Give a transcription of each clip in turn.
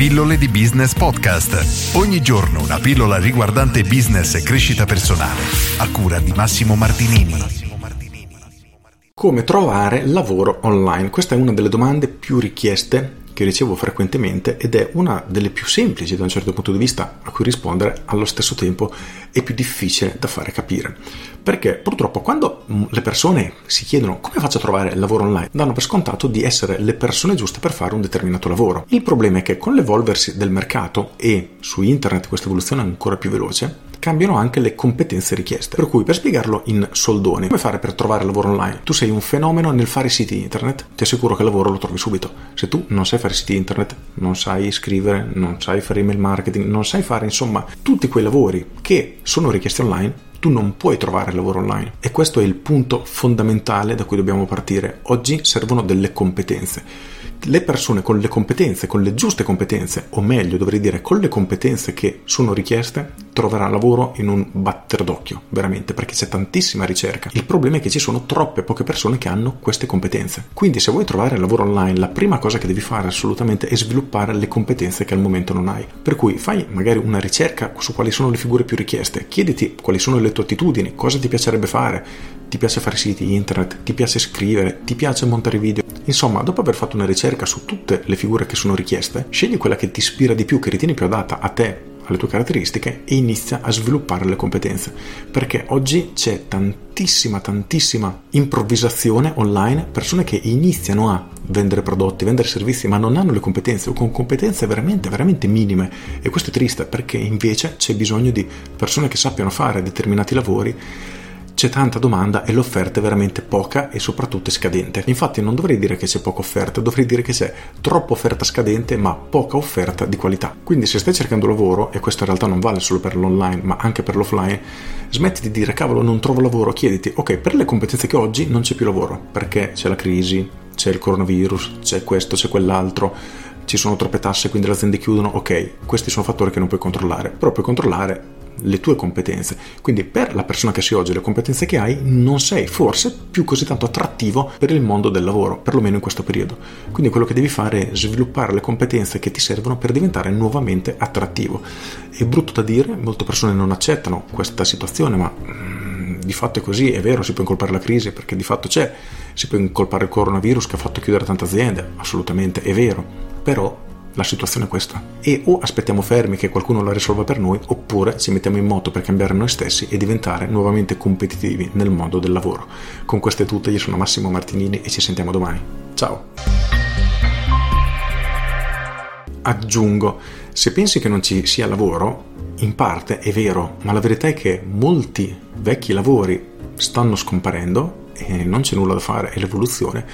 Pillole di Business Podcast. Ogni giorno una pillola riguardante business e crescita personale. A cura di Massimo Martinini. Come trovare lavoro online? Questa è una delle domande più richieste che ricevo frequentemente ed è una delle più semplici da un certo punto di vista a cui rispondere, allo stesso tempo è più difficile da fare capire. Perché purtroppo quando mm, le persone si chiedono come faccio a trovare lavoro online, danno per scontato di essere le persone giuste per fare un determinato lavoro. Il problema è che con l'evolversi del mercato e su internet questa evoluzione è ancora più veloce, cambiano anche le competenze richieste. Per cui, per spiegarlo in soldoni, come fare per trovare lavoro online? Tu sei un fenomeno nel fare siti internet, ti assicuro che il lavoro lo trovi subito. Se tu non sai fare siti internet, non sai scrivere, non sai fare email marketing, non sai fare insomma tutti quei lavori che sono richiesti online, tu non puoi trovare lavoro online e questo è il punto fondamentale da cui dobbiamo partire. Oggi servono delle competenze le persone con le competenze, con le giuste competenze, o meglio dovrei dire con le competenze che sono richieste, troveranno lavoro in un batter d'occhio, veramente, perché c'è tantissima ricerca. Il problema è che ci sono troppe poche persone che hanno queste competenze. Quindi se vuoi trovare lavoro online, la prima cosa che devi fare assolutamente è sviluppare le competenze che al momento non hai. Per cui fai magari una ricerca su quali sono le figure più richieste, chiediti quali sono le tue attitudini, cosa ti piacerebbe fare, ti piace fare siti internet, ti piace scrivere, ti piace montare video. Insomma, dopo aver fatto una ricerca su tutte le figure che sono richieste, scegli quella che ti ispira di più, che ritieni più adatta a te, alle tue caratteristiche e inizia a sviluppare le competenze. Perché oggi c'è tantissima, tantissima improvvisazione online, persone che iniziano a vendere prodotti, vendere servizi, ma non hanno le competenze o con competenze veramente, veramente minime. E questo è triste perché invece c'è bisogno di persone che sappiano fare determinati lavori c'è tanta domanda e l'offerta è veramente poca e soprattutto scadente. Infatti non dovrei dire che c'è poca offerta, dovrei dire che c'è troppa offerta scadente ma poca offerta di qualità. Quindi se stai cercando lavoro, e questo in realtà non vale solo per l'online ma anche per l'offline, smetti di dire cavolo non trovo lavoro, chiediti ok per le competenze che ho oggi non c'è più lavoro perché c'è la crisi, c'è il coronavirus, c'è questo, c'è quell'altro ci sono troppe tasse, quindi le aziende chiudono, ok, questi sono fattori che non puoi controllare, però puoi controllare le tue competenze. Quindi per la persona che sei oggi, le competenze che hai, non sei forse più così tanto attrattivo per il mondo del lavoro, perlomeno in questo periodo. Quindi quello che devi fare è sviluppare le competenze che ti servono per diventare nuovamente attrattivo. È brutto da dire, molte persone non accettano questa situazione, ma mm, di fatto è così, è vero, si può incolpare la crisi perché di fatto c'è, si può incolpare il coronavirus che ha fatto chiudere tante aziende, assolutamente è vero, però la situazione è questa. E o aspettiamo fermi che qualcuno la risolva per noi, oppure ci mettiamo in moto per cambiare noi stessi e diventare nuovamente competitivi nel mondo del lavoro. Con queste tutte, io sono Massimo Martinini e ci sentiamo domani. Ciao! Aggiungo, se pensi che non ci sia lavoro, in parte è vero, ma la verità è che molti vecchi lavori stanno scomparendo e non c'è nulla da fare, è l'evoluzione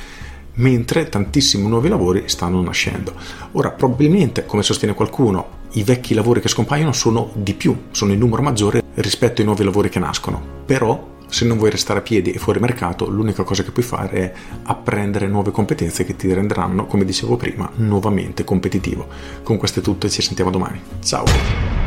mentre tantissimi nuovi lavori stanno nascendo. Ora, probabilmente, come sostiene qualcuno, i vecchi lavori che scompaiono sono di più, sono in numero maggiore rispetto ai nuovi lavori che nascono. Però, se non vuoi restare a piedi e fuori mercato, l'unica cosa che puoi fare è apprendere nuove competenze che ti renderanno, come dicevo prima, nuovamente competitivo. Con queste tutte ci sentiamo domani. Ciao!